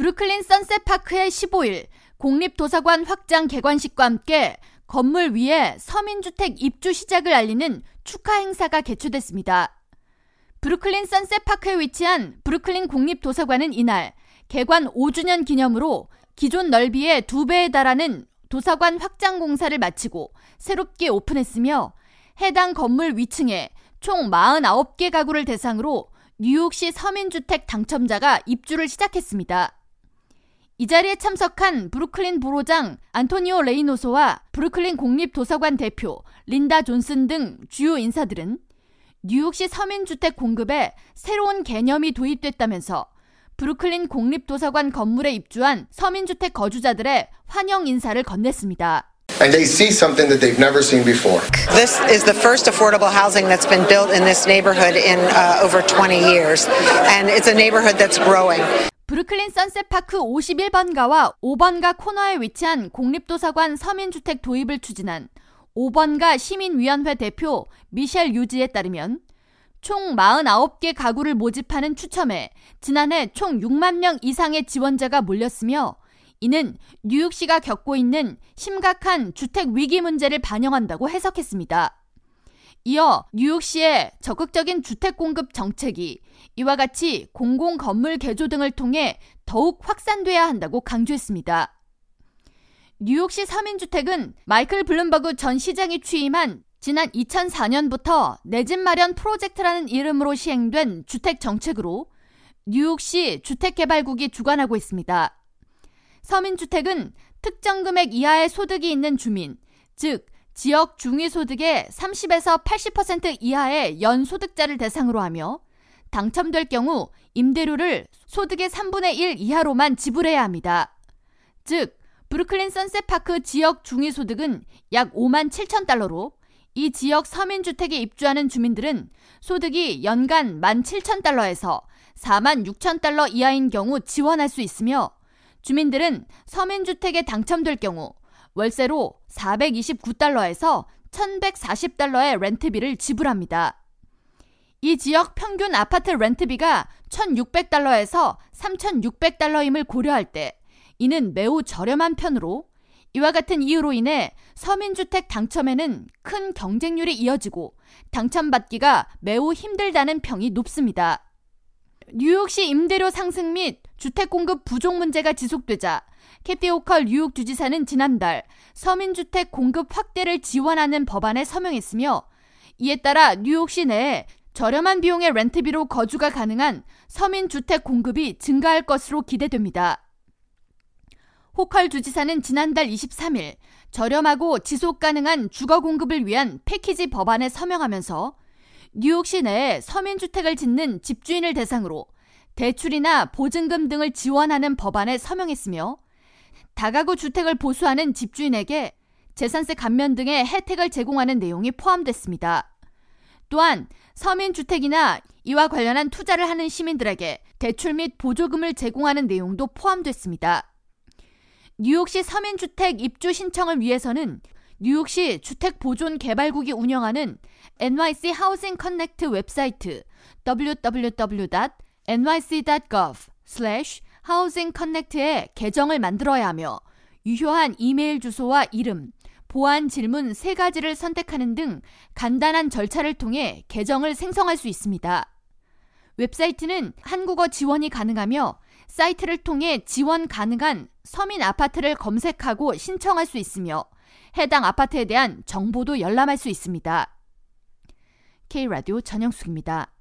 브루클린 선셋파크의 15일 공립도서관 확장 개관식과 함께 건물 위에 서민주택 입주 시작을 알리는 축하 행사가 개최됐습니다. 브루클린 선셋파크에 위치한 브루클린 공립도서관은 이날 개관 5주년 기념으로 기존 넓이의 2배에 달하는 도서관 확장 공사를 마치고 새롭게 오픈했으며 해당 건물 위층에 총 49개 가구를 대상으로 뉴욕시 서민주택 당첨자가 입주를 시작했습니다. 이 자리에 참석한 브루클린 부로장 안토니오 레이노소와 브루클린 공립도서관 대표 린다 존슨 등 주요 인사들은 뉴욕시 서민주택 공급에 새로운 개념이 도입됐다면서 브루클린 공립도서관 건물에 입주한 서민주택 거주자들의 환영 인사를 건넸습니다. and they see something that they've never seen before. This is the first affordable housing that's been built in this neighborhood in uh, over 20 years, and it's a neighborhood that's growing. 브루클린 선셋파크 51번가와 5번가 코너에 위치한 공립도서관 서민주택 도입을 추진한 5번가 시민위원회 대표 미셸 유지에 따르면 총 49개 가구를 모집하는 추첨에 지난해 총 6만 명 이상의 지원자가 몰렸으며 이는 뉴욕시가 겪고 있는 심각한 주택 위기 문제를 반영한다고 해석했습니다. 이어 뉴욕시의 적극적인 주택 공급 정책이 이와 같이 공공 건물 개조 등을 통해 더욱 확산돼야 한다고 강조했습니다. 뉴욕시 서민주택은 마이클 블룸버그 전 시장이 취임한 지난 2004년부터 내 집 마련 프로젝트라는 이름으로 시행된 주택 정책으로 뉴욕시 주택개발국이 주관하고 있습니다. 서민주택은 특정 금액 이하의 소득이 있는 주민, 즉 지역 중위소득의 30에서 80% 이하의 연소득자를 대상으로 하며 당첨될 경우 임대료를 소득의 3분의 1 이하로만 지불해야 합니다. 즉 브루클린 선셋파크 지역 중위소득은 약 5만 7천 달러로 이 지역 서민주택에 입주하는 주민들은 소득이 연간 1만 7천 달러에서 4만 6천 달러 이하인 경우 지원할 수 있으며 주민들은 서민주택에 당첨될 경우 월세로 429달러에서 1140달러의 렌트비를 지불합니다. 이 지역 평균 아파트 렌트비가 1600달러에서 3600달러임을 고려할 때 이는 매우 저렴한 편으로 이와 같은 이유로 인해 서민주택 당첨에는 큰 경쟁률이 이어지고 당첨받기가 매우 힘들다는 평이 높습니다. 뉴욕시 임대료 상승 및 주택 공급 부족 문제가 지속되자 캐티 오컬 뉴욕 주지사는 지난달 서민주택 공급 확대를 지원하는 법안에 서명했으며 이에 따라 뉴욕시 내에 저렴한 비용의 렌트비로 거주가 가능한 서민주택 공급이 증가할 것으로 기대됩니다. 호컬 주지사는 지난달 23일 저렴하고 지속 가능한 주거 공급을 위한 패키지 법안에 서명하면서 뉴욕 시 내에 서민주택을 짓는 집주인을 대상으로 대출이나 보증금 등을 지원하는 법안에 서명했으며 다가구 주택을 보수하는 집주인에게 재산세 감면 등의 혜택을 제공하는 내용이 포함됐습니다. 또한 서민주택이나 이와 관련한 투자를 하는 시민들에게 대출 및 보조금을 제공하는 내용도 포함됐습니다. 뉴욕시 서민주택 입주 신청을 위해서는 뉴욕시 주택보존개발국이 운영하는 NYC Housing Connect 웹사이트 www.nyc.gov/housingconnect에 계정을 만들어야 하며 유효한 이메일 주소와 이름, 보안 질문 세 가지를 선택하는 등 간단한 절차를 통해 계정을 생성할 수 있습니다. 웹사이트는 한국어 지원이 가능하며 사이트를 통해 지원 가능한 서민 아파트를 검색하고 신청할 수 있으며 해당 아파트에 대한 정보도 열람할 수 있습니다. K라디오 전영숙입니다.